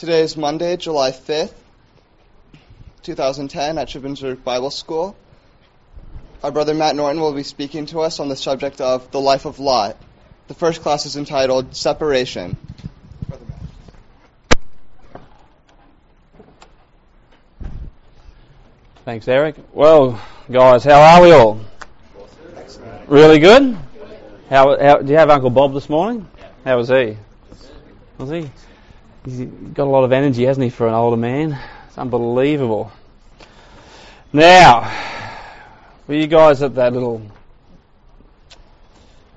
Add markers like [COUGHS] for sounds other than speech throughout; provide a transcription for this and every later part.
Today is Monday, July 5th, 2010 at Shippensburg Bible School. Our brother Matt Norton will be speaking to us on the subject of the life of Lot. The first class is entitled Separation. Thanks, Eric. Well, guys, how are we all? Really good? How, how, do you have Uncle Bob this morning? How was he? Was he? He's got a lot of energy, hasn't he, for an older man? It's unbelievable. Now, were you guys at that little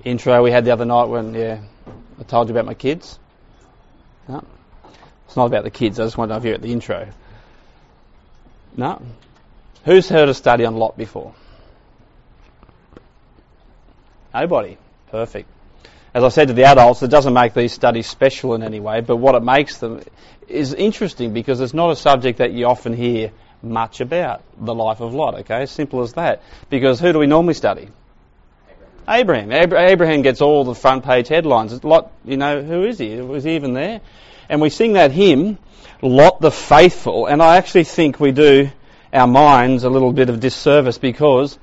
intro we had the other night when, yeah, I told you about my kids? No? It's not about the kids, I just want to know if you're at the intro. No? Who's heard a study on Lot before? Nobody. Perfect. As I said to the adults, it doesn't make these studies special in any way, but what it makes them is interesting because it's not a subject that you often hear much about, the life of Lot, okay? Simple as that. Because who do we normally study? Abraham. Abraham. Abraham gets all the front page headlines. Lot, you know, who is he? Was he even there? And we sing that hymn, Lot the Faithful, and I actually think we do our minds a little bit of disservice because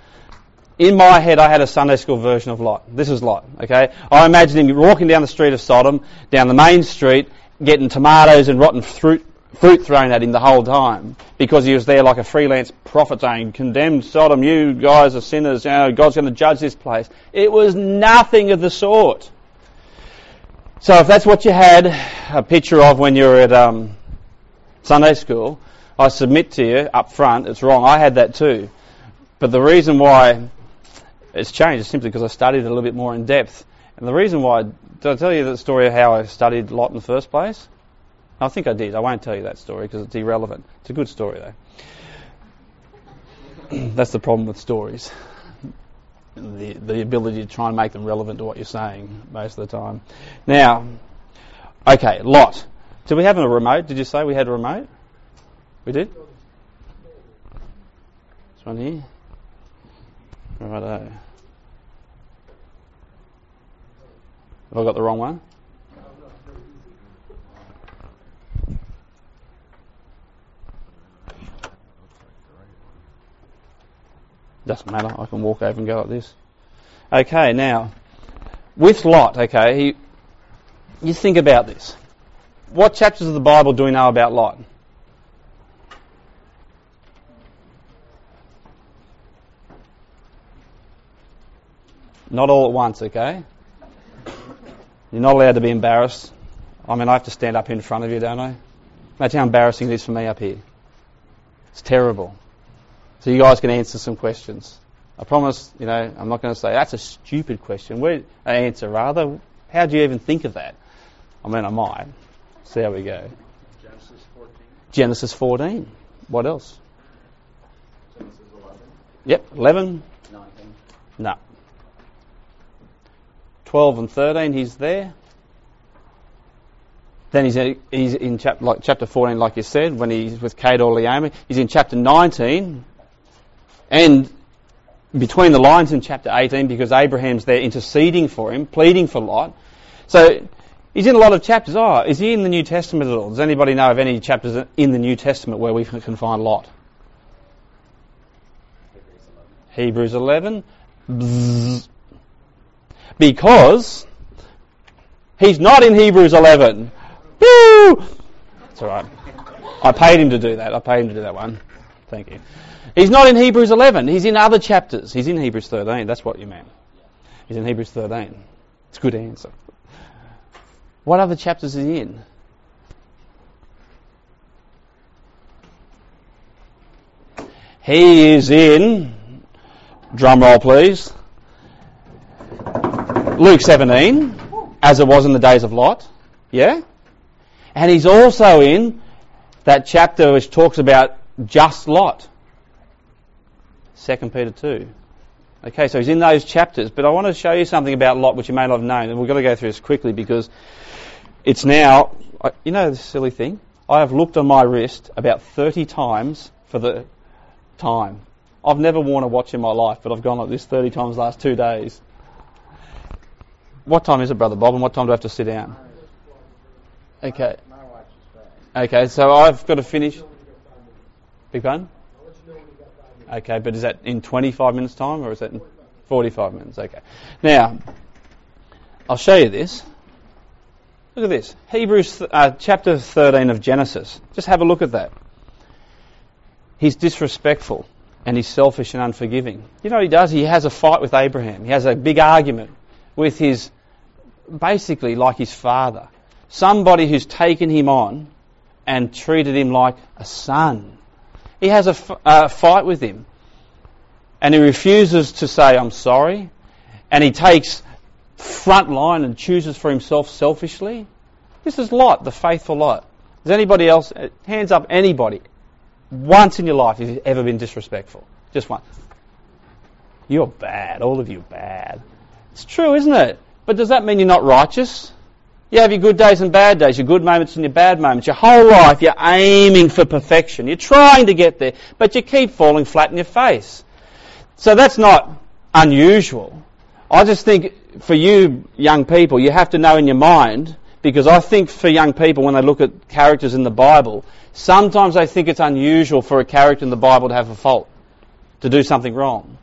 in my head I had a Sunday school version of Lot. This is Lot, okay? I imagine him walking down the street of Sodom, down the main street, getting tomatoes and rotten fruit, fruit thrown at him the whole time because he was there like a freelance prophet saying, condemned Sodom, you guys are sinners, you know, God's going to judge this place. It was nothing of the sort. So if that's what you had a picture of when you were at um, Sunday school, I submit to you up front, it's wrong. I had that too. But the reason why it's changed simply because I studied a little bit more in depth. And the reason why, did I tell you the story of how I studied Lot in the first place? I think I did. I won't tell you that story because it's irrelevant. It's a good story though. [CLEARS THROAT] That's the problem with stories. The, the ability to try and make them relevant to what you're saying most of the time. Now, okay, Lot. Did we have a remote? Did you say we had a remote? We did? This one here? Righto. Have I got the wrong one? Doesn't matter, I can walk over and go like this. Okay, now, with Lot, okay, he, you think about this. What chapters of the Bible do we know about Lot? Not all at once, okay? You're not allowed to be embarrassed. I mean, I have to stand up in front of you, don't I? Imagine how embarrassing it is for me up here. It's terrible. So you guys can answer some questions. I promise, you know, I'm not going to say that's a stupid question. Where uh, answer rather? How do you even think of that? I mean, I might. See how we go. Genesis 14. Genesis 14. What else? Genesis 11. Yep, 11. 19. No. 12 and 13, he's there. Then he's in, he's in chap, like chapter 14, like you said, when he's with Kedorlaomer. He's in chapter 19, and between the lines in chapter 18, because Abraham's there interceding for him, pleading for Lot. So he's in a lot of chapters. Oh, is he in the New Testament at all? Does anybody know of any chapters in the New Testament where we can find Lot? Hebrews 11. Bzzz. Because he's not in Hebrews 11. Woo! That's alright. I paid him to do that. I paid him to do that one. Thank you. He's not in Hebrews 11. He's in other chapters. He's in Hebrews 13. That's what you meant. He's in Hebrews 13. It's a good answer. What other chapters is he in? He is in, drum roll please, Luke 17, as it was in the days of Lot. Yeah? And he's also in that chapter which talks about just Lot. 2 Peter 2. Okay, so he's in those chapters, but I want to show you something about Lot which you may not have known, and we've got to go through this quickly because it's now, you know this silly thing? I have looked on my wrist about 30 times for the time. I've never worn a watch in my life, but I've gone like this 30 times the last two days. What time is it, Brother Bob, and what time do I have to sit down? Okay. Okay, so I've got to finish. Big pardon? Okay, but is that in 25 minutes' time or is that in 45 minutes? Okay. Now, I'll show you this. Look at this. Hebrews uh, chapter 13 of Genesis. Just have a look at that. He's disrespectful and he's selfish and unforgiving. You know what he does? He has a fight with Abraham. He has a big argument with his, basically like his father. Somebody who's taken him on and treated him like a son. He has a f- uh, fight with him. And he refuses to say, I'm sorry. And he takes front line and chooses for himself selfishly. This is Lot, the faithful Lot. Does anybody else, uh, hands up, anybody, once in your life have you ever been disrespectful? Just once. You're bad. All of you bad. It's true, isn't it? But does that mean you're not righteous? You have your good days and bad days, your good moments and your bad moments. Your whole life you're aiming for perfection. You're trying to get there, but you keep falling flat in your face. So that's not unusual. I just think for you young people, you have to know in your mind, because I think for young people when they look at characters in the Bible, sometimes they think it's unusual for a character in the Bible to have a fault, to do something wrong.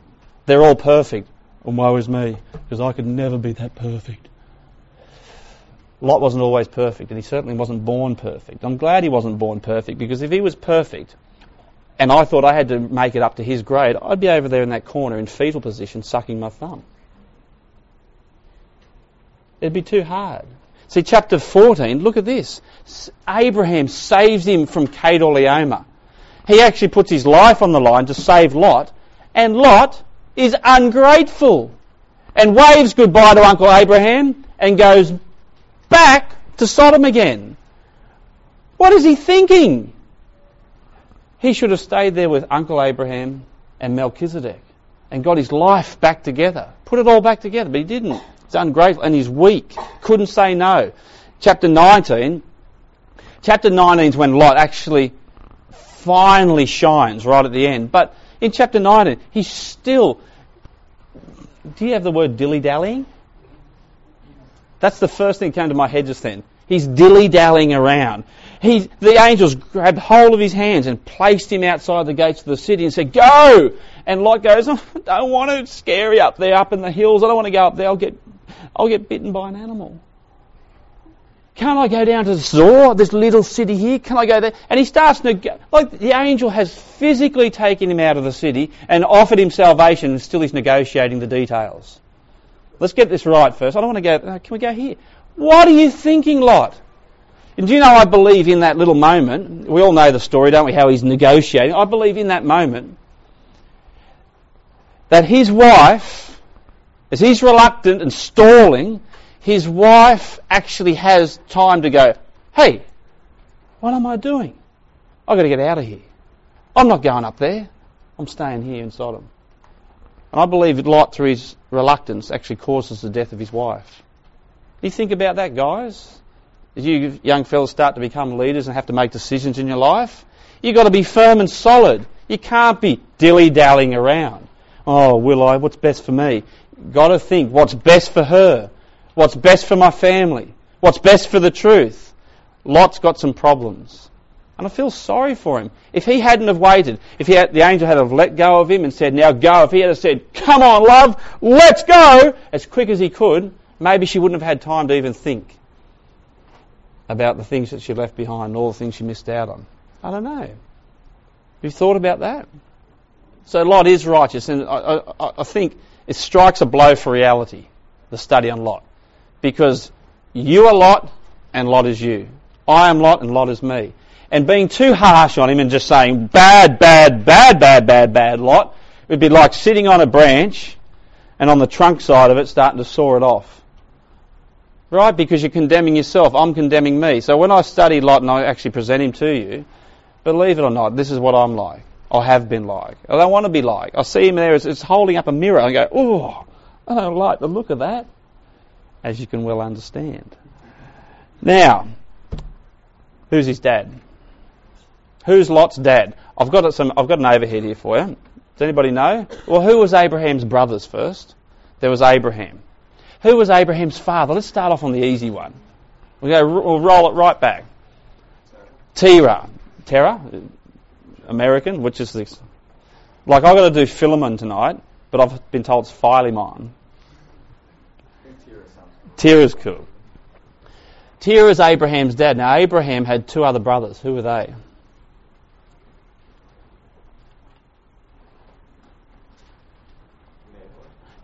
They're all perfect. And woe is me, because I could never be that perfect. Lot wasn't always perfect, and he certainly wasn't born perfect. I'm glad he wasn't born perfect, because if he was perfect, and I thought I had to make it up to his grade, I'd be over there in that corner in fetal position sucking my thumb. It'd be too hard. See, chapter 14, look at this. Abraham saves him from Kedorlaomer. He actually puts his life on the line to save Lot, and Lot is ungrateful and waves goodbye to Uncle Abraham and goes back to Sodom again. What is he thinking? He should have stayed there with Uncle Abraham and Melchizedek and got his life back together. Put it all back together, but he didn't. He's ungrateful and he's weak. Couldn't say no. Chapter 19. Chapter 19 is when Lot actually finally shines right at the end. But in chapter 19, he's still. Do you have the word dilly dallying? That's the first thing that came to my head just then. He's dilly dallying around. He, the angels grabbed hold of his hands and placed him outside the gates of the city and said, Go! And Lot goes, oh, I don't want to. It's scary up there, up in the hills. I don't want to go up there. I'll get, I'll get bitten by an animal. Can't I go down to Zoar, this little city here? Can I go there? And he starts to, like the angel has physically taken him out of the city and offered him salvation and still he's negotiating the details. Let's get this right first. I don't want to go, uh, can we go here? What are you thinking, Lot? And do you know I believe in that little moment, we all know the story, don't we, how he's negotiating. I believe in that moment that his wife, as he's reluctant and stalling, his wife actually has time to go, hey, what am I doing? I've got to get out of here. I'm not going up there. I'm staying here in Sodom. And I believe Lot, through his reluctance, actually causes the death of his wife. Do you think about that, guys? As you young fellas start to become leaders and have to make decisions in your life, you've got to be firm and solid. You can't be dilly-dallying around. Oh, will I? What's best for me? Got to think what's best for her. What's best for my family? What's best for the truth? Lot's got some problems. And I feel sorry for him. If he hadn't have waited, if had, the angel had have let go of him and said, now go, if he had have said, come on love, let's go, as quick as he could, maybe she wouldn't have had time to even think about the things that she left behind, all the things she missed out on. I don't know. Have you thought about that? So Lot is righteous, and I, I, I think it strikes a blow for reality, the study on Lot. Because you are Lot, and Lot is you. I am Lot, and Lot is me. And being too harsh on him and just saying, bad, bad, bad, bad, bad, bad, Lot, would be like sitting on a branch and on the trunk side of it starting to saw it off. Right? Because you're condemning yourself. I'm condemning me. So when I study Lot and I actually present him to you, believe it or not, this is what I'm like. I have been like. I don't want to be like. I see him there, it's, it's holding up a mirror. I go, oh, I don't like the look of that. As you can well understand. Now, who's his dad? Who's Lot's dad? I've got some. I've got an overhead here for you. Does anybody know? Well, who was Abraham's brothers first? There was Abraham. Who was Abraham's father? Let's start off on the easy one. We go. We'll roll it right back. Terah. Terah, American, which is this. Like I've got to do Philemon tonight, but I've been told it's Philemon. Terah's cool. Terah is Abraham's dad. Now Abraham had two other brothers. Who were they?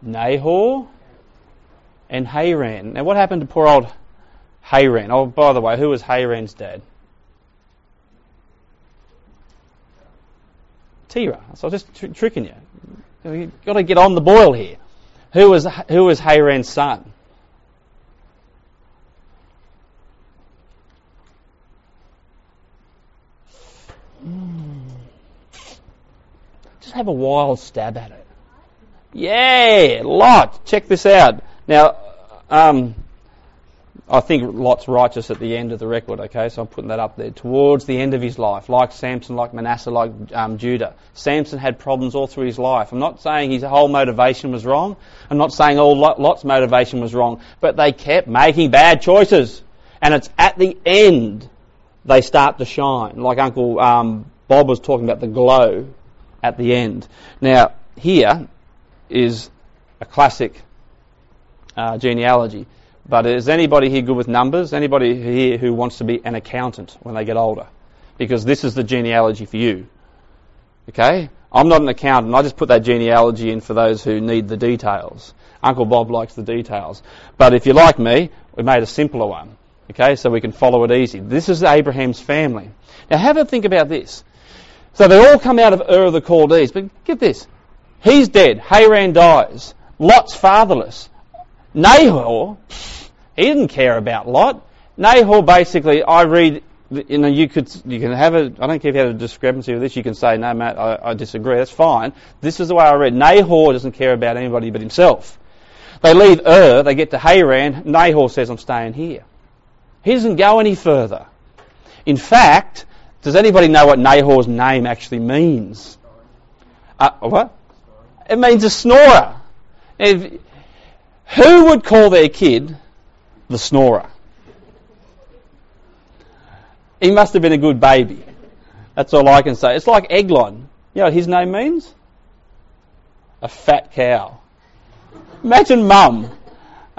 Nahor and Haran. Now, what happened to poor old Haran? Oh, by the way, who was Haran's dad? Terah. So I was just tr- tricking you. You've got to get on the boil here. Who was who was Haran's son? Have a wild stab at it. Yeah, Lot. Check this out. Now, um, I think Lot's righteous at the end of the record, okay, so I'm putting that up there. Towards the end of his life, like Samson, like Manasseh, like um, Judah. Samson had problems all through his life. I'm not saying his whole motivation was wrong. I'm not saying all Lot's motivation was wrong, but they kept making bad choices. And it's at the end they start to shine, like Uncle um, Bob was talking about the glow at the end. Now, here is a classic uh, genealogy. But is anybody here good with numbers? Anybody here who wants to be an accountant when they get older? Because this is the genealogy for you. Okay? I'm not an accountant. I just put that genealogy in for those who need the details. Uncle Bob likes the details. But if you're like me, we made a simpler one. Okay? So we can follow it easy. This is Abraham's family. Now have a think about this. So they all come out of Ur of the Chaldees. But get this. He's dead. Haran dies. Lot's fatherless. Nahor, he didn't care about Lot. Nahor basically, I read, you know, you could, you can have a, I don't care if you have a discrepancy with this, you can say, no, Matt, I, I disagree, that's fine. This is the way I read. Nahor doesn't care about anybody but himself. They leave Ur, they get to Haran, Nahor says, I'm staying here. He doesn't go any further. In fact, does anybody know what Nahor's name actually means? Uh, what? It means a snorer. If, who would call their kid the snorer? He must have been a good baby. That's all I can say. It's like Eglon. You know what his name means? A fat cow. Imagine mum.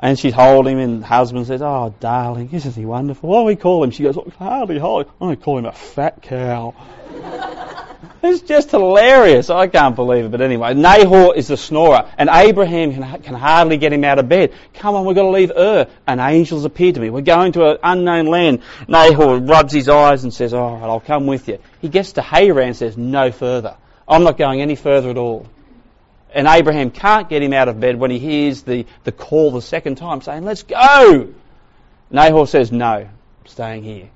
And she'd hold him and husband says, Oh darling, isn't he wonderful? What do we call him? She goes, hardly hold I'm going to call him a fat cow. [LAUGHS] It's just hilarious. I can't believe it. But anyway, Nahor is the snorer, and Abraham can, can hardly get him out of bed. Come on, we've got to leave Ur. And angels appear to me. We're going to an unknown land. Nahor rubs his eyes and says, all right, I'll come with you. He gets to Haran and says, no further. I'm not going any further at all. And Abraham can't get him out of bed when he hears the, the call the second time saying, let's go. Nahor says, no, I'm staying here.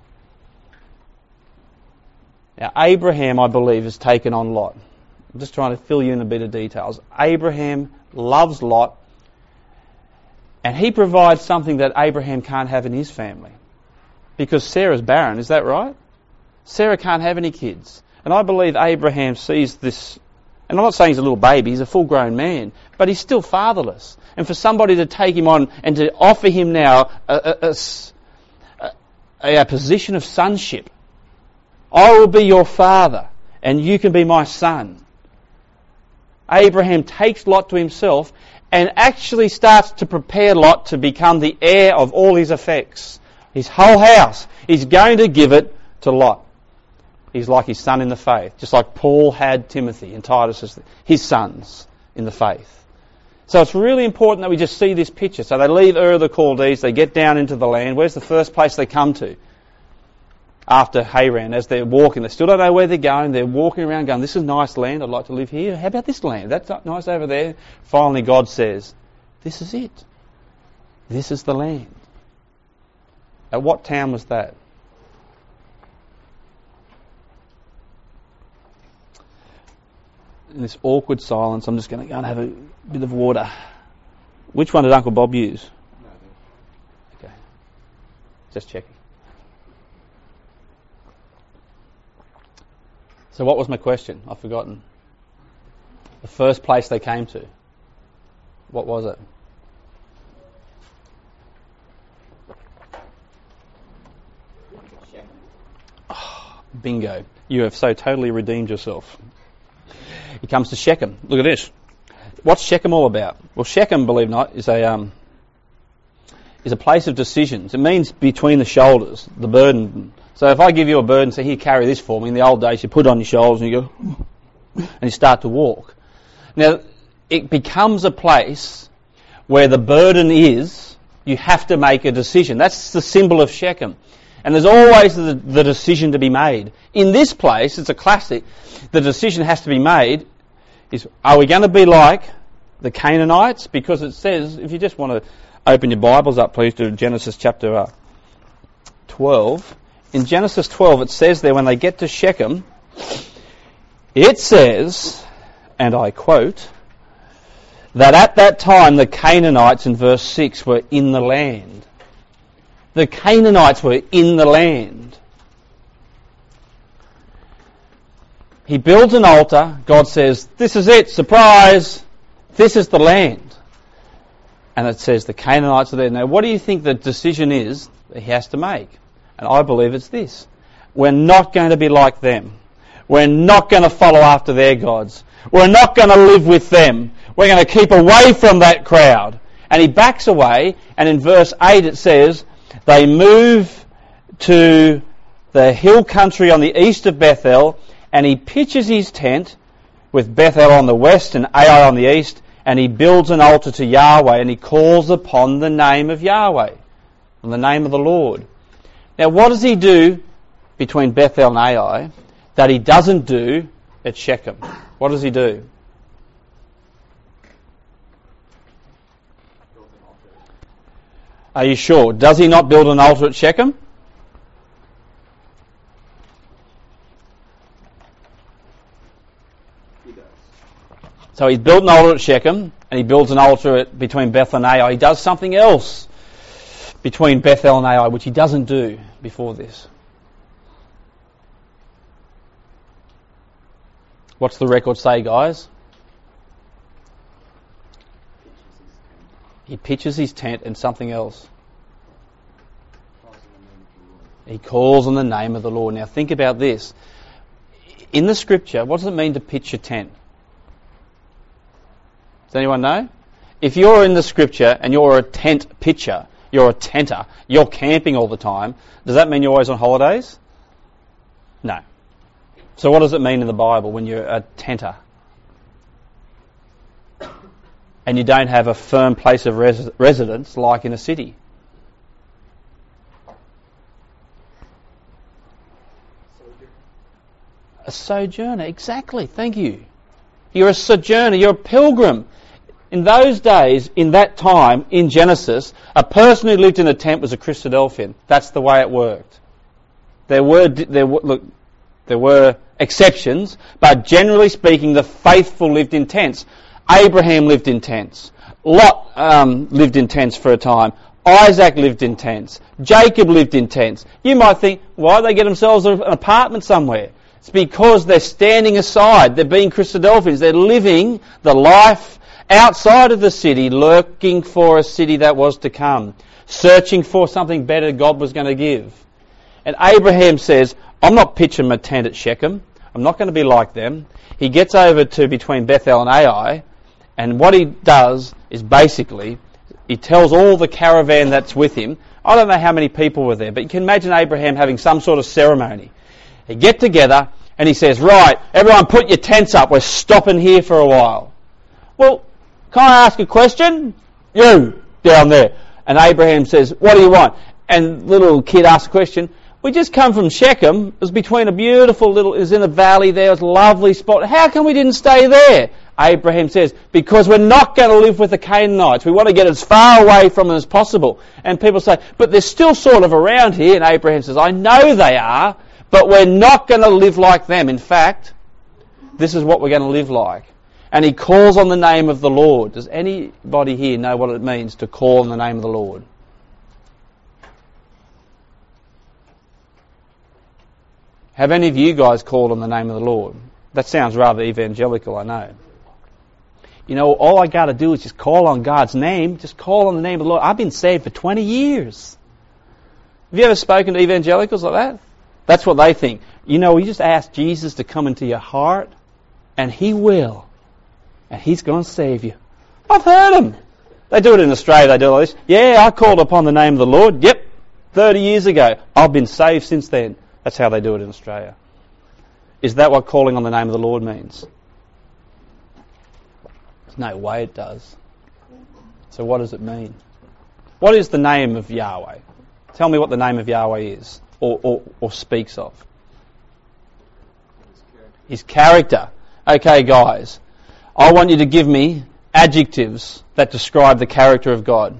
Now, Abraham, I believe, has taken on Lot. I'm just trying to fill you in a bit of details. Abraham loves Lot, and he provides something that Abraham can't have in his family. Because Sarah's barren, is that right? Sarah can't have any kids. And I believe Abraham sees this, and I'm not saying he's a little baby, he's a full grown man, but he's still fatherless. And for somebody to take him on and to offer him now a, a, a, a position of sonship, I will be your father, and you can be my son. Abraham takes Lot to himself and actually starts to prepare Lot to become the heir of all his effects. His whole house. He's going to give it to Lot. He's like his son in the faith, just like Paul had Timothy and Titus as his sons in the faith. So it's really important that we just see this picture. So they leave Ur of the Chaldees, they get down into the land. Where's the first place they come to? after Haran as they're walking. They still don't know where they're going. They're walking around going, this is nice land. I'd like to live here. How about this land? That's nice over there. Finally, God says, this is it. This is the land. At what town was that? In this awkward silence, I'm just going to go and have a bit of water. Which one did Uncle Bob use? Okay. Just checking. So, what was my question? I've forgotten. The first place they came to. What was it? Oh, [SIGHS] Bingo. You have so totally redeemed yourself. He comes to Shechem. Look at this. What's Shechem all about? Well, Shechem, believe it or not, is a um, is a place of decisions. It means between the shoulders, the burden. So if I give you a burden say, here, carry this for me, in the old days you put it on your shoulders and you go, and you start to walk. Now, it becomes a place where the burden is, you have to make a decision. That's the symbol of Shechem. And there's always the, the decision to be made. In this place, it's a classic, the decision has to be made is, are we going to be like the Canaanites? Because it says, if you just want to open your Bibles up, please, to Genesis chapter uh, 12. In Genesis 12, it says there when they get to Shechem, it says, and I quote, that at that time the Canaanites in verse 6 were in the land. The Canaanites were in the land. He builds an altar. God says, This is it, surprise! This is the land. And it says the Canaanites are there. Now, what do you think the decision is that he has to make? And I believe it's this. We're not going to be like them. We're not going to follow after their gods. We're not going to live with them. We're going to keep away from that crowd. And he backs away, and in verse 8 it says, they move to the hill country on the east of Bethel, and he pitches his tent with Bethel on the west and Ai on the east, and he builds an altar to Yahweh, and he calls upon the name of Yahweh, and the name of the Lord. Now, what does he do between Bethel and Ai that he doesn't do at Shechem? What does he do? Are you sure? Does he not build an altar at Shechem? He does. So he's built an altar at Shechem, and he builds an altar at, between Bethel and Ai. He does something else between Bethel and Ai, which he doesn't do before this. What's the record say, guys? He pitches his tent and something else. He calls on the name of the Lord. Now think about this. In the scripture, what does it mean to pitch a tent? Does anyone know? If you're in the scripture and you're a tent pitcher, you're a tenter, you're camping all the time, does that mean you're always on holidays? No. So what does it mean in the Bible when you're a tenter? And you don't have a firm place of res- residence like in a city. A sojourner, exactly, thank you. You're a sojourner, you're a pilgrim. In those days, in that time, in Genesis, a person who lived in a tent was a Christadelphian. That's the way it worked. There were, there were, look, there were exceptions, but generally speaking, the faithful lived in tents. Abraham lived in tents. Lot um, lived in tents for a time. Isaac lived in tents. Jacob lived in tents. You might think, why they get themselves an apartment somewhere? It's because they're standing aside. They're being Christadelphians. They're living the life outside of the city, lurking for a city that was to come, searching for something better God was going to give. And Abraham says, I'm not pitching my tent at Shechem. I'm not going to be like them. He gets over to between Bethel and Ai, and what he does is basically he tells all the caravan that's with him. I don't know how many people were there, but you can imagine Abraham having some sort of ceremony. They get together and he says, Right, everyone put your tents up. We're stopping here for a while. Well, can I ask a question? You, down there. And Abraham says, What do you want? And little kid asks a question. We just come from Shechem. It was between a beautiful little, it was in a valley there. It was a lovely spot. How come we didn't stay there? Abraham says, because we're not going to live with the Canaanites. We want to get as far away from them as possible. And people say, but they're still sort of around here. And Abraham says, I know they are, but we're not going to live like them. In fact, this is what we're going to live like. And he calls on the name of the Lord. Does anybody here know what it means to call on the name of the Lord? Have any of you guys called on the name of the Lord? That sounds rather evangelical, I know. You know, all I got to do is just call on God's name, just call on the name of the Lord. I've been saved for 20 years. Have you ever spoken to evangelicals like that? That's what they think. You know, you just ask Jesus to come into your heart, and He will. And He's going to save you. I've heard them. They do it in Australia, they do all this. Yeah, I called upon the name of the Lord. Yep, 30 years ago. I've been saved since then. That's how they do it in Australia. Is that what calling on the name of the Lord means? There's no way it does. So what does it mean? What is the name of Yahweh? Tell me what the name of Yahweh is or, or, or speaks of. His character. Okay, guys. I want you to give me adjectives that describe the character of God.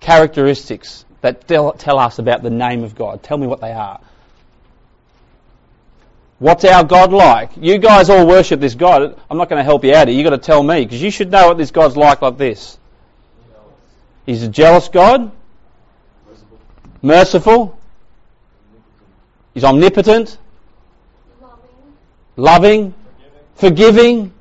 Characteristics that tell, tell us about the name of God. Tell me what they are. What's our God like? You guys all worship this God. I'm not going to help you out here. You've got to tell me because you should know what this God's like like this. He's a jealous God, merciful, He's omnipotent, loving, forgiving,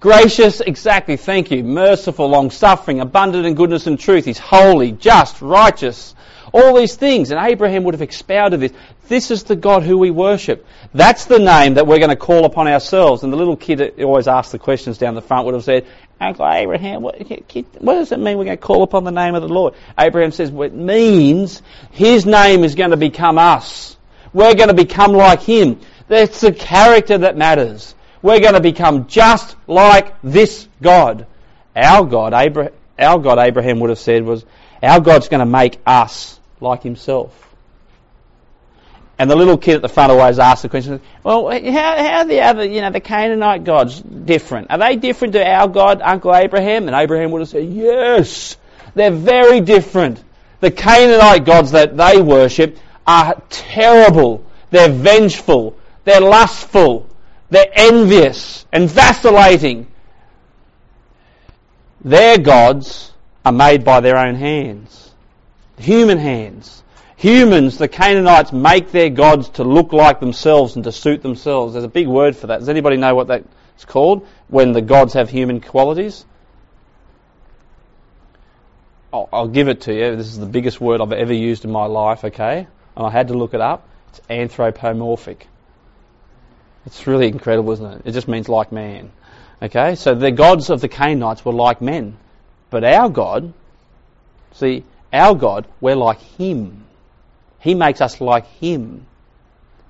gracious, Gracious. exactly, thank you, merciful, long suffering, abundant in goodness and truth. He's holy, just, righteous, all these things. And Abraham would have expounded this. This is the God who we worship. That's the name that we're going to call upon ourselves. And the little kid that always asked the questions down the front would have said, Uncle Abraham, what, what does it mean we're going to call upon the name of the Lord? Abraham says, well, it means his name is going to become us. We're going to become like him. That's the character that matters. We're going to become just like this God. Our God, our God, Abraham would have said, was, our God's going to make us like himself. And the little kid at the front always asks the question, well, how, how are the other, you know, the Canaanite gods different? Are they different to our God, Uncle Abraham? And Abraham would have said, yes, they're very different. The Canaanite gods that they worship are terrible. They're vengeful. They're lustful. They're envious and vacillating. Their gods are made by their own hands. Human hands. Humans, the Canaanites, make their gods to look like themselves and to suit themselves. There's a big word for that. Does anybody know what that's called? When the gods have human qualities? I'll, give it to you. This is the biggest word I've ever used in my life, okay? And I had to look it up. It's anthropomorphic. It's really incredible, isn't it? It just means like man. Okay? So the gods of the Canaanites were like men. But our God, see, our God, we're like Him. He makes us like Him.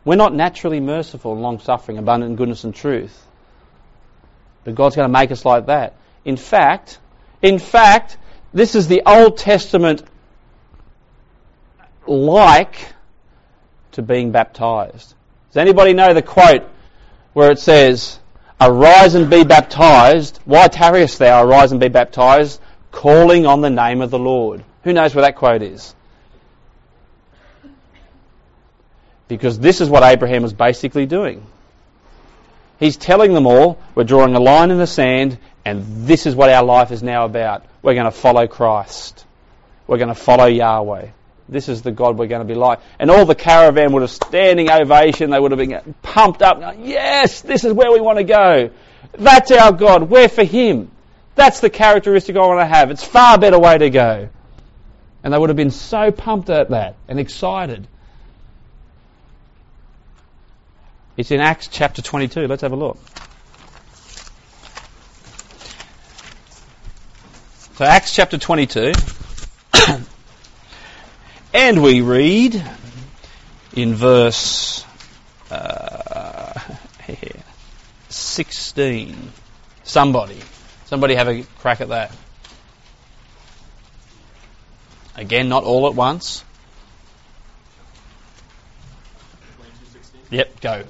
We're not naturally merciful long suffering, abundant in goodness and truth. But God's going to make us like that. In fact, in fact, this is the Old Testament like to being baptized. Does anybody know the quote where it says, Arise and be baptized. Why tarriest thou? Arise and be baptized, calling on the name of the Lord. Who knows where that quote is? Because this is what Abraham was basically doing. He's telling them all, we're drawing a line in the sand, and this is what our life is now about. We're going to follow Christ. We're going to follow Yahweh. This is the God we're going to be like. And all the caravan would have standing ovation. They would have been pumped up. Yes, this is where we want to go. That's our God. We're for Him. That's the characteristic I want to have. It's far better way to go. And they would have been so pumped at that and excited. It's in Acts chapter 22. Let's have a look. So Acts chapter 22. [COUGHS] and we read in verse uh, [LAUGHS] 16. Somebody. Somebody have a crack at that. Again, not all at once. Yep, go.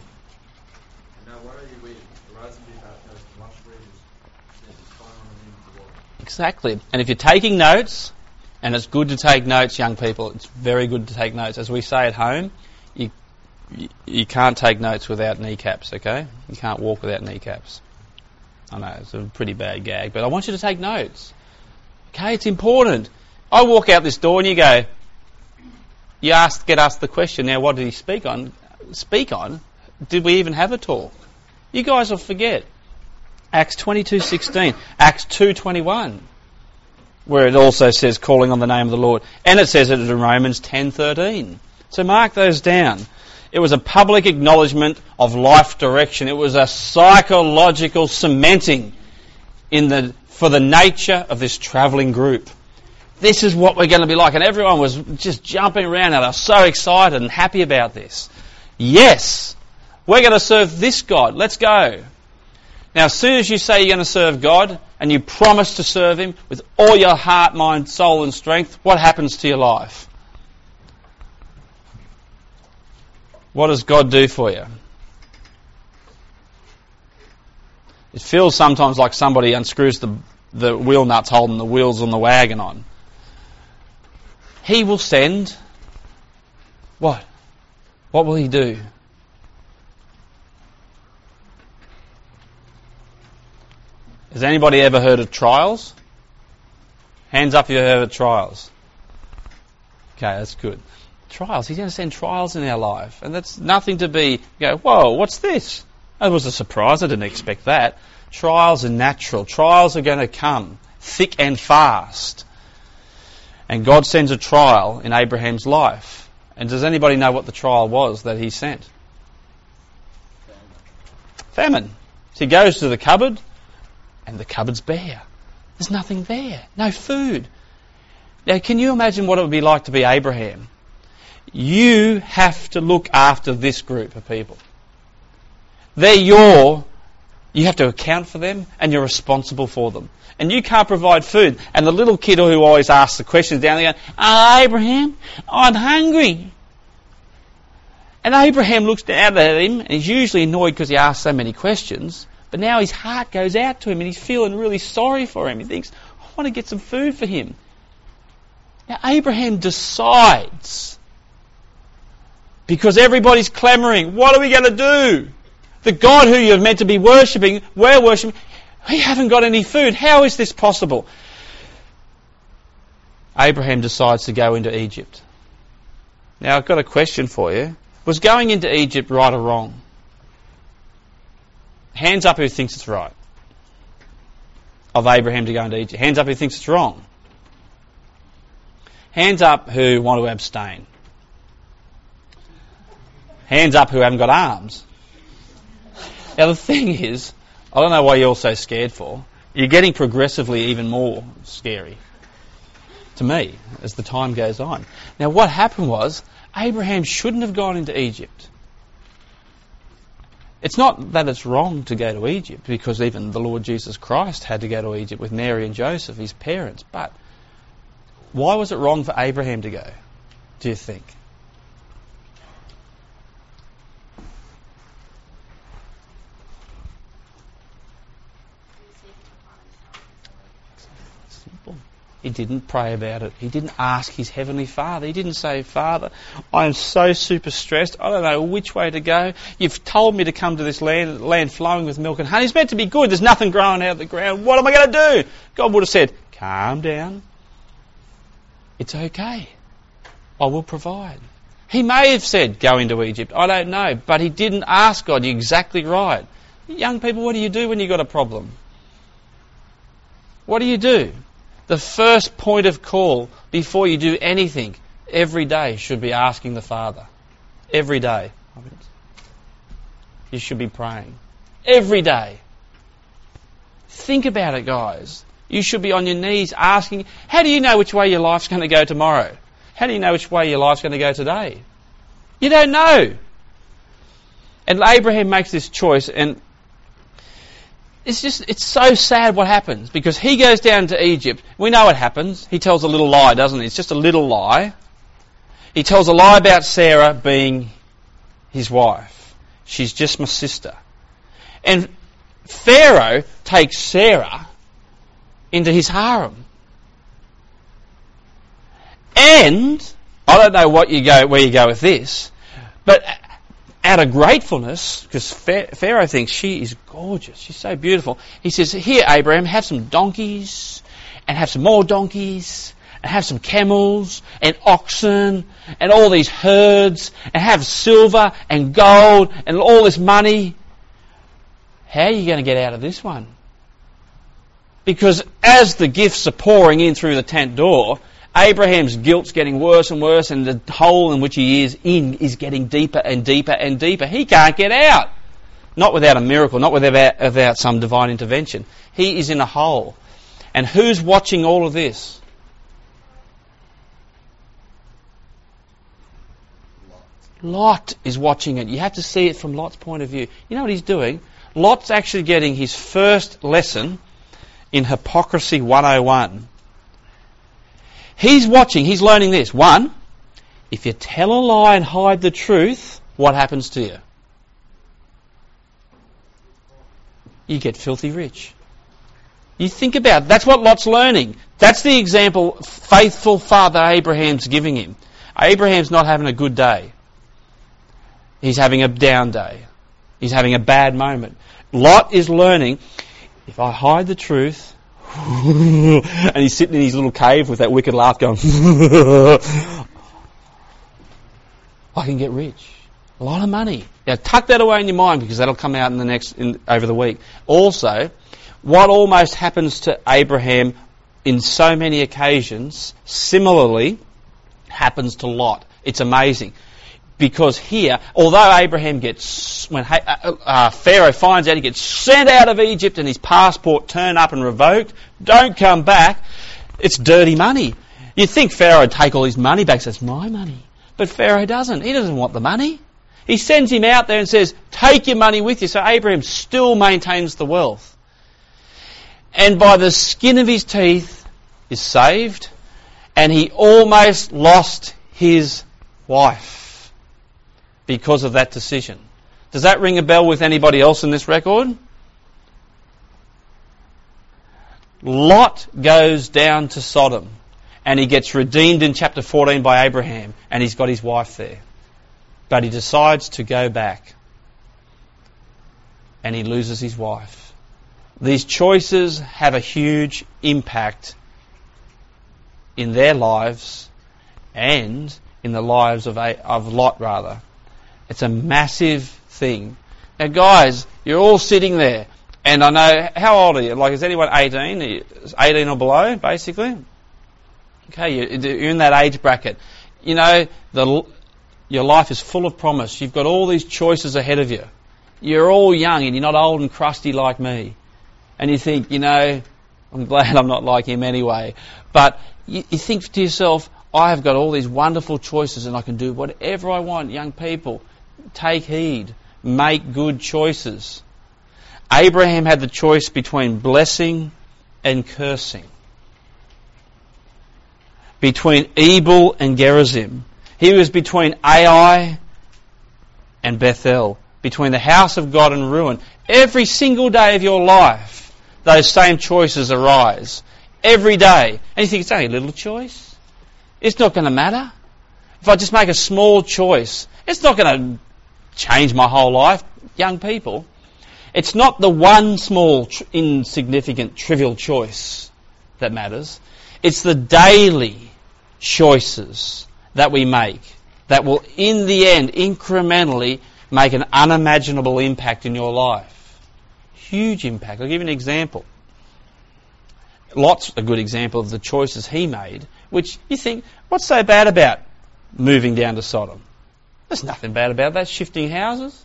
Exactly. And if you're taking notes, and it's good to take notes, young people, it's very good to take notes. As we say at home, you, you, can't take notes without kneecaps, okay? You can't walk without kneecaps. I know, it's a pretty bad gag, but I want you to take notes. Okay, it's important. I walk out this door and you go, you ask, get asked the question, now what did he speak on? Speak on? Did we even have a talk? You guys will forget. Acts 22:16, Acts 2:21, where it also says calling on the name of the Lord, and it says it in Romans 10:13. So mark those down. It was a public acknowledgement of life direction. It was a psychological cementing in the, for the nature of this travelling group. This is what we're going to be like. And everyone was just jumping around and were so excited and happy about this. Yes, we're going to serve this God. Let's go. Now, as soon as you say you're going to serve God and you promise to serve Him with all your heart, mind, soul, and strength, what happens to your life? What does God do for you? It feels sometimes like somebody unscrews the, the wheel nuts holding the wheels on the wagon on. He will send what? What will He do? Has anybody ever heard of trials? Hands up if you've heard of trials. Okay, that's good trials. He's going to send trials in our life. And that's nothing to be, go, whoa, what's this? That was a surprise. I didn't expect that. Trials are natural. Trials are going to come thick and fast. And God sends a trial in Abraham's life. And does anybody know what the trial was that he sent? Famine. So he goes to the cupboard, and the cupboard's bare. There's nothing there. No food. Now, can you imagine what it would be like to be Abraham? You have to look after this group of people. They're your, you have to account for them and you're responsible for them. And you can't provide food. And the little kid who always asks the questions down there, oh, Abraham, I'm hungry. And Abraham looks down at him and he's usually annoyed because he asks so many questions. But now his heart goes out to him and he's feeling really sorry for him. He thinks, I want to get some food for him. Now Abraham decides because everybody's clamoring. What are we going to do? The God who you're meant to be worshipping, we're worshipping, we haven't got any food. How is this possible? Abraham decides to go into Egypt. Now I've got a question for you. Was going into Egypt right or wrong? Hands up who thinks it's right. Of Abraham to go into Egypt. Hands up who thinks it's wrong. Hands up who want to abstain. Hands up who haven't got arms. Now the thing is, I don't know why you're all so scared for. You're getting progressively even more scary to me as the time goes on. Now what happened was Abraham shouldn't have gone into Egypt. It's not that it's wrong to go to Egypt because even the Lord Jesus Christ had to go to Egypt with Mary and Joseph, his parents. But why was it wrong for Abraham to go, do you think? He didn't pray about it. He didn't ask his heavenly Father. He didn't say, Father, I am so super stressed. I don't know which way to go. You've told me to come to this land, land flowing with milk and honey. It's meant to be good. There's nothing growing out of the ground. What am I going to do? God would have said, calm down. It's okay. I will provide. He may have said, go into Egypt. I don't know. But he didn't ask God. You're exactly right. Young people, what do you do when you've got a problem? What do you do? The first point of call before you do anything every day should be asking the Father. Every day. You should be praying. Every day. Think about it, guys. You should be on your knees asking, how do you know which way your life's going to go tomorrow? How do you know which way your life's going to go today? You don't know. And Abraham makes this choice, and it's just, it's so sad what happens because he goes down to Egypt. We know what happens. He tells a little lie, doesn't he? It's just a little lie. He tells a lie about Sarah being his wife. She's just my sister. And Pharaoh takes Sarah into his harem. And, I don't know what you go, where you go with this, but out of gratefulness, because Pharaoh thinks she is gorgeous, she's so beautiful, he says, Here, Abraham, have some donkeys, and have some more donkeys, and have some camels, and oxen, and all these herds, and have silver and gold, and all this money. How are you going to get out of this one? Because as the gifts are pouring in through the tent door, Abraham's guilt's getting worse and worse, and the hole in which he is in is getting deeper and deeper and deeper. He can't get out. Not without a miracle, not without, without some divine intervention. He is in a hole. And who's watching all of this? Lot is watching it. You have to see it from Lot's point of view. You know what he's doing? Lot's actually getting his first lesson in Hypocrisy 101. He's watching, he's learning this. One, if you tell a lie and hide the truth, what happens to you? You get filthy rich. You think about it. That's what Lot's learning. That's the example faithful father Abraham's giving him. Abraham's not having a good day. He's having a down day. He's having a bad moment. Lot is learning if I hide the truth, [LAUGHS] and he's sitting in his little cave with that wicked laugh going, [LAUGHS] I can get rich. A lot of money. Now tuck that away in your mind because that'll come out in the next, in, over the week. Also, what almost happens to Abraham in so many occasions, similarly, happens to Lot. It's amazing because here, although Abraham gets, when uh, uh, Pharaoh finds out he gets sent out of Egypt and his passport turned up and revoked, don't come back, it's dirty money. You'd think Pharaoh would take all his money back, says, my money. But Pharaoh doesn't. He doesn't want the money. He sends him out there and says, take your money with you. So Abraham still maintains the wealth. And by the skin of his teeth is saved, and he almost lost his wife because of that decision. Does that ring a bell with anybody else in this record? Lot goes down to Sodom and he gets redeemed in chapter 14 by Abraham and he's got his wife there. But he decides to go back and he loses his wife. These choices have a huge impact in their lives and in the lives of, of Lot rather. It's a massive thing. Now, guys, you're all sitting there, and I know how old are you? Like, is anyone 18? 18 or below, basically. Okay, you're in that age bracket. You know, the, your life is full of promise. You've got all these choices ahead of you. You're all young, and you're not old and crusty like me. And you think, you know, I'm [LAUGHS] glad I'm not like him anyway. But you, you think to yourself, I have got all these wonderful choices, and I can do whatever I want, young people take heed, make good choices. Abraham had the choice between blessing and cursing, between Ebal and Gerizim. He was between Ai and Bethel, between the house of God and ruin. Every single day of your life, those same choices arise. Every day. And you think it's only a little choice? It's not going to matter. If I just make a small choice, it's not going to change my whole life. Young people, it's not the one small, tr- insignificant, trivial choice that matters. It's the daily choices that we make that will, in the end, incrementally make an unimaginable impact in your life. Huge impact. I'll give you an example. Lot's a good example of the choices he made, which you think, what's so bad about moving down to Sodom? There's nothing bad about that, shifting houses.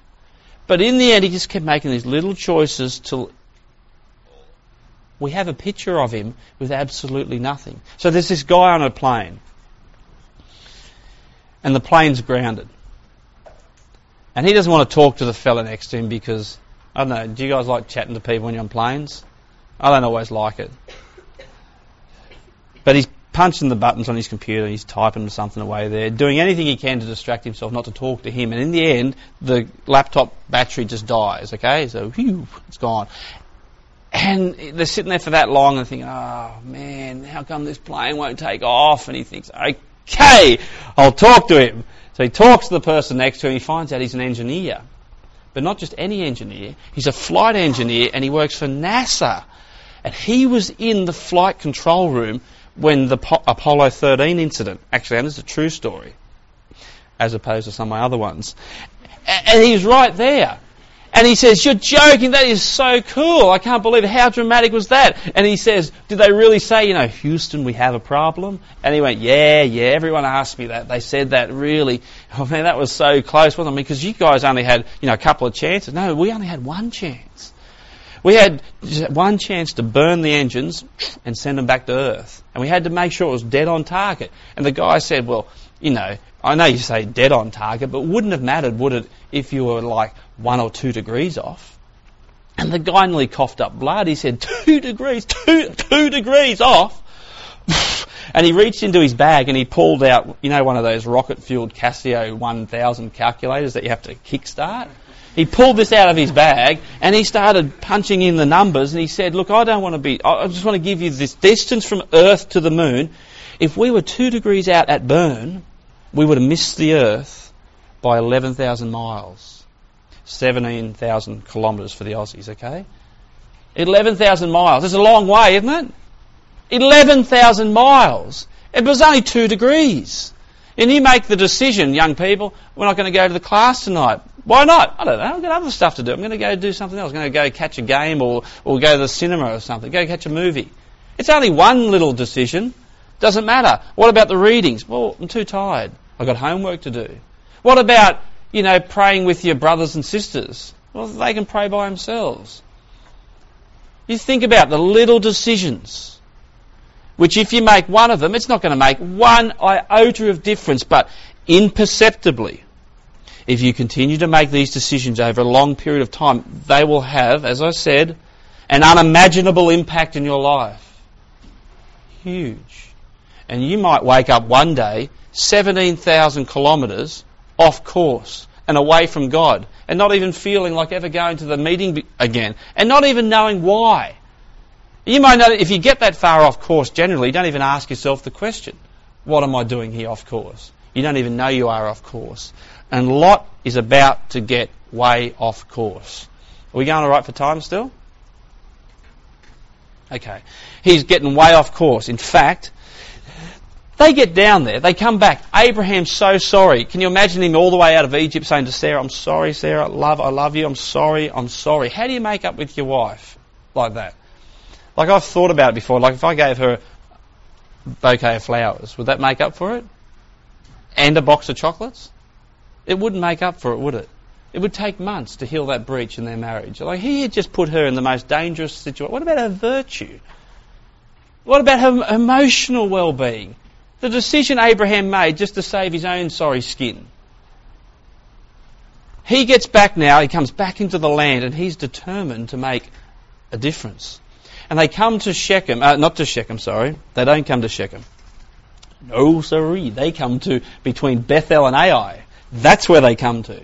But in the end, he just kept making these little choices till we have a picture of him with absolutely nothing. So there's this guy on a plane, and the plane's grounded. And he doesn't want to talk to the fella next to him because, I don't know, do you guys like chatting to people when you're on planes? I don't always like it. But he's punching the buttons on his computer, he's typing something away there, doing anything he can to distract himself, not to talk to him. And in the end, the laptop battery just dies, okay? So, whew, it's gone. And they're sitting there for that long and thinking, oh man, how come this plane won't take off? And he thinks, okay, I'll talk to him. So he talks to the person next to him, he finds out he's an engineer. But not just any engineer, he's a flight engineer and he works for NASA. And he was in the flight control room when the Apollo 13 incident, actually, and it's a true story, as opposed to some of my other ones. And he was right there. And he says, You're joking, that is so cool. I can't believe it. How dramatic was that? And he says, Did they really say, you know, Houston, we have a problem? And he went, Yeah, yeah, everyone asked me that. They said that really. [LAUGHS] Oh man, that was so close, wasn't it? Because you guys only had, you know, a couple of chances. No, we only had one chance. We had one chance to burn the engines and send them back to Earth. And we had to make sure it was dead on target. And the guy said, well, you know, I know you say dead on target, but wouldn't have mattered, would it, if you were like one or two degrees off? And the guy nearly coughed up blood. He said, two degrees, two, two degrees off. [SIGHS] and he reached into his bag and he pulled out, you know, one of those rocket-fueled Casio 1000 calculators that you have to kickstart. He pulled this out of his bag and he started punching in the numbers and he said, look, I don't want to be, I just want to give you this distance from Earth to the moon. If we were two degrees out at burn, we would have missed the Earth by 11,000 miles. 17,000 kilometres for the Aussies, okay? 11,000 miles. It's a long way, isn't it? 11,000 miles. It was only two degrees. And you make the decision, young people, we're not going to go to the class tonight. Why not? I don't know. I've got other stuff to do. I'm going to go do something else. I'm going to go catch a game or, or go to the cinema or something. Go catch a movie. It's only one little decision. Doesn't matter. What about the readings? Well, I'm too tired. I've got homework to do. What about, you know, praying with your brothers and sisters? Well, they can pray by themselves. You think about the little decisions, which if you make one of them, it's not going to make one iota of difference, but imperceptibly. If you continue to make these decisions over a long period of time, they will have, as I said, an unimaginable impact in your life. Huge. And you might wake up one day 17,000 kilometres off course and away from God and not even feeling like ever going to the meeting again and not even knowing why. You might know that if you get that far off course generally, you don't even ask yourself the question, what am I doing here off course? You don't even know you are off course. And Lot is about to get way off course. Are we going all right for time still? Okay. He's getting way off course. In fact, they get down there, they come back. Abraham's so sorry. Can you imagine him all the way out of Egypt saying to Sarah, I'm sorry, Sarah, love, I love you, I'm sorry, I'm sorry. How do you make up with your wife like that? Like I've thought about it before, like if I gave her a bouquet of flowers, would that make up for it? And a box of chocolates? It wouldn't make up for it, would it? It would take months to heal that breach in their marriage. Like he had just put her in the most dangerous situation. What about her virtue? What about her emotional well-being? The decision Abraham made just to save his own sorry skin. He gets back now, he comes back into the land, and he's determined to make a difference. And they come to Shechem, uh, not to Shechem, sorry. They don't come to Shechem. No, sorry. They come to between Bethel and Ai. That's where they come to.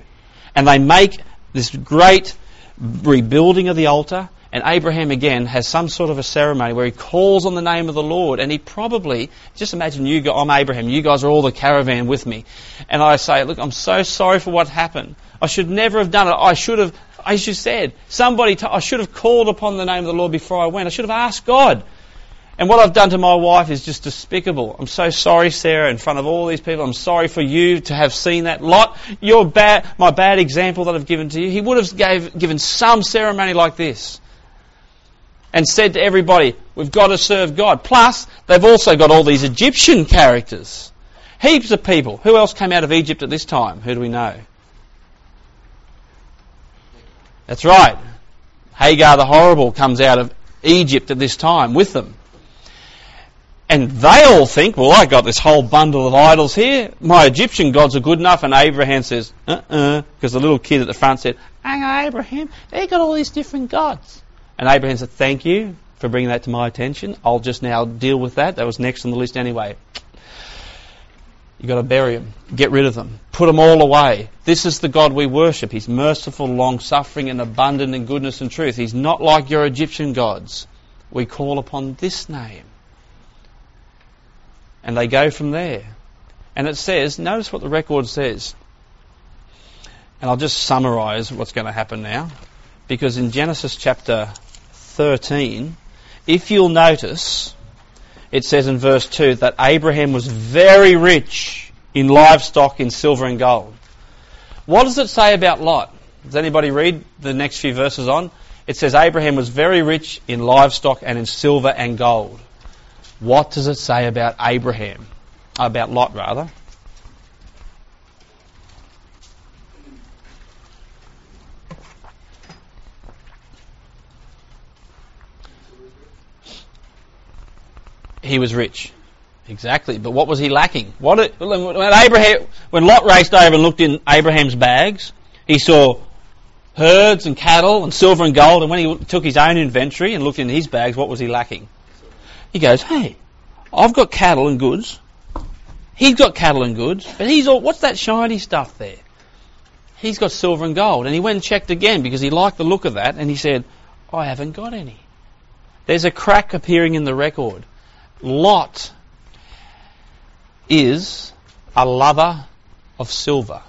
And they make this great rebuilding of the altar. And Abraham again has some sort of a ceremony where he calls on the name of the Lord, and he probably just imagine you. I'm Abraham. You guys are all the caravan with me, and I say, look, I'm so sorry for what happened. I should never have done it. I should have, as you said, somebody. T- I should have called upon the name of the Lord before I went. I should have asked God. And what I've done to my wife is just despicable. I'm so sorry, Sarah, in front of all these people. I'm sorry for you to have seen that. Lot, your bad, my bad example that I've given to you. He would have gave, given some ceremony like this and said to everybody, we've got to serve God. Plus, they've also got all these Egyptian characters. Heaps of people. Who else came out of Egypt at this time? Who do we know? That's right. Hagar the Horrible comes out of Egypt at this time with them. And they all think, well, I got this whole bundle of idols here. My Egyptian gods are good enough. And Abraham says, uh-uh, because the little kid at the front said, hang on, Abraham, they got all these different gods. And Abraham said, Thank you for bringing that to my attention. I'll just now deal with that. That was next on the list anyway. You've got to bury them. Get rid of them. Put them all away. This is the God we worship. He's merciful, long suffering, and abundant in goodness and truth. He's not like your Egyptian gods. We call upon this name. And they go from there. And it says, notice what the record says. And I'll just summarize what's going to happen now. Because in Genesis chapter 13, if you'll notice, it says in verse 2 that Abraham was very rich in livestock, in silver and gold. What does it say about Lot? Does anybody read the next few verses on? It says Abraham was very rich in livestock and in silver and gold. What does it say about Abraham? About Lot, rather. He was rich. Exactly. But what was he lacking? What it, when Abraham, when Lot raced over and looked in Abraham's bags, he saw herds and cattle and silver and gold. And when he took his own inventory and looked in his bags, what was he lacking? He goes, "Hey, I've got cattle and goods. He's got cattle and goods, but he's all, what's that shiny stuff there? He's got silver and gold." And he went and checked again because he liked the look of that, and he said, "I haven't got any." There's a crack appearing in the record. Lot is a lover of silver,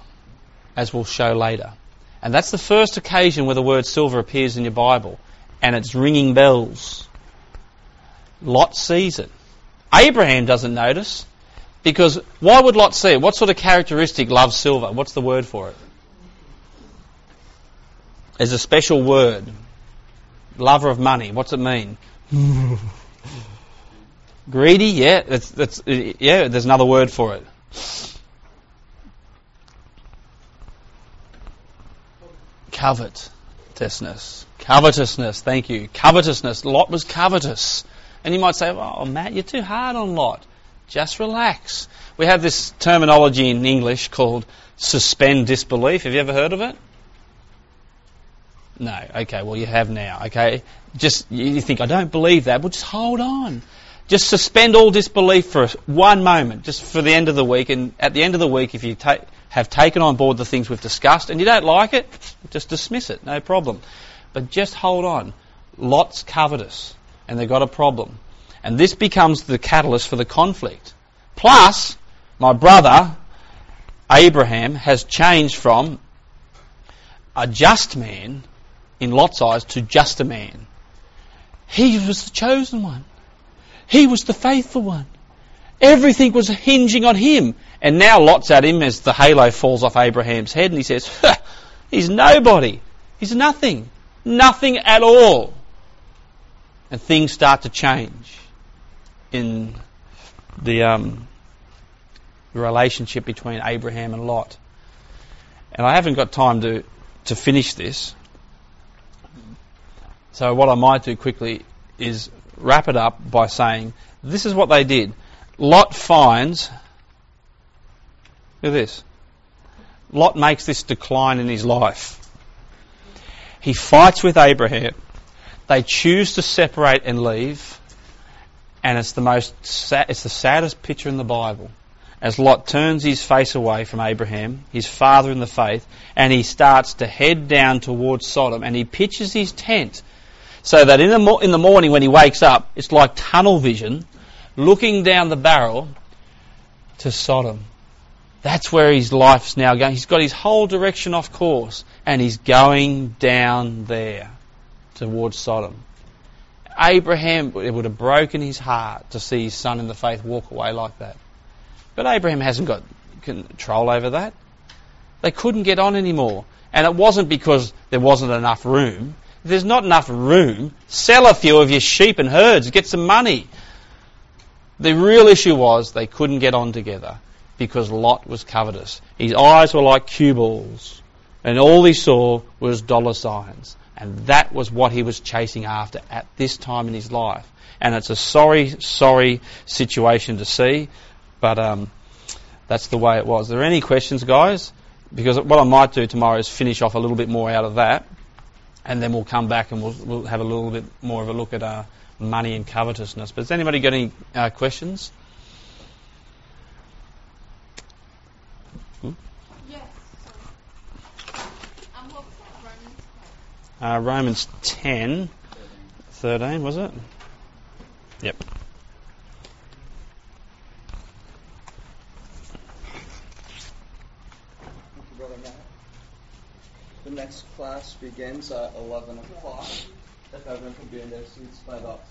as we'll show later. And that's the first occasion where the word silver appears in your Bible, and it's ringing bells. Lot sees it. Abraham doesn't notice, because why would Lot see it? What sort of characteristic loves silver? What's the word for it? There's a special word. Lover of money. What's it mean? [LAUGHS] Greedy, yeah, that's, that's, yeah, there's another word for it. Covetousness. Covetousness, thank you. Covetousness. Lot was covetous. And you might say, oh, Matt, you're too hard on Lot. Just relax. We have this terminology in English called suspend disbelief. Have you ever heard of it? No. Okay, well, you have now. Okay? Just, you think, I don't believe that. Well, just hold on. Just suspend all disbelief for one moment, just for the end of the week. And at the end of the week, if you ta- have taken on board the things we've discussed and you don't like it, just dismiss it, no problem. But just hold on. Lot's covetous, and they've got a problem. And this becomes the catalyst for the conflict. Plus, my brother, Abraham, has changed from a just man in Lot's eyes to just a man. He was the chosen one. He was the faithful one. Everything was hinging on him. And now Lot's at him as the halo falls off Abraham's head and he says, He's nobody. He's nothing. Nothing at all. And things start to change in the, um, the relationship between Abraham and Lot. And I haven't got time to, to finish this. So what I might do quickly is wrap it up by saying this is what they did. Lot finds, look at this. Lot makes this decline in his life. He fights with Abraham. They choose to separate and leave. And it's the most, it's the saddest picture in the Bible. As Lot turns his face away from Abraham, his father in the faith, and he starts to head down towards Sodom, and he pitches his tent so that in the, mo- in the morning when he wakes up, it's like tunnel vision, looking down the barrel to Sodom. That's where his life's now going. He's got his whole direction off course, and he's going down there towards Sodom. Abraham, it would have broken his heart to see his son in the faith walk away like that. But Abraham hasn't got control over that. They couldn't get on anymore. And it wasn't because there wasn't enough room. If there's not enough room, sell a few of your sheep and herds, get some money. The real issue was they couldn't get on together because Lot was covetous. His eyes were like cue balls, and all he saw was dollar signs. And that was what he was chasing after at this time in his life. And it's a sorry, sorry situation to see, but um, that's the way it was. Are there any questions, guys? Because what I might do tomorrow is finish off a little bit more out of that and then we'll come back and we'll, we'll have a little bit more of a look at uh, money and covetousness. But has anybody got any uh, questions? Hmm? Yes. Um, that? Uh, Romans 10, 13, was it? Yep. The next class begins at 11 o'clock. If everyone can be in their seats by about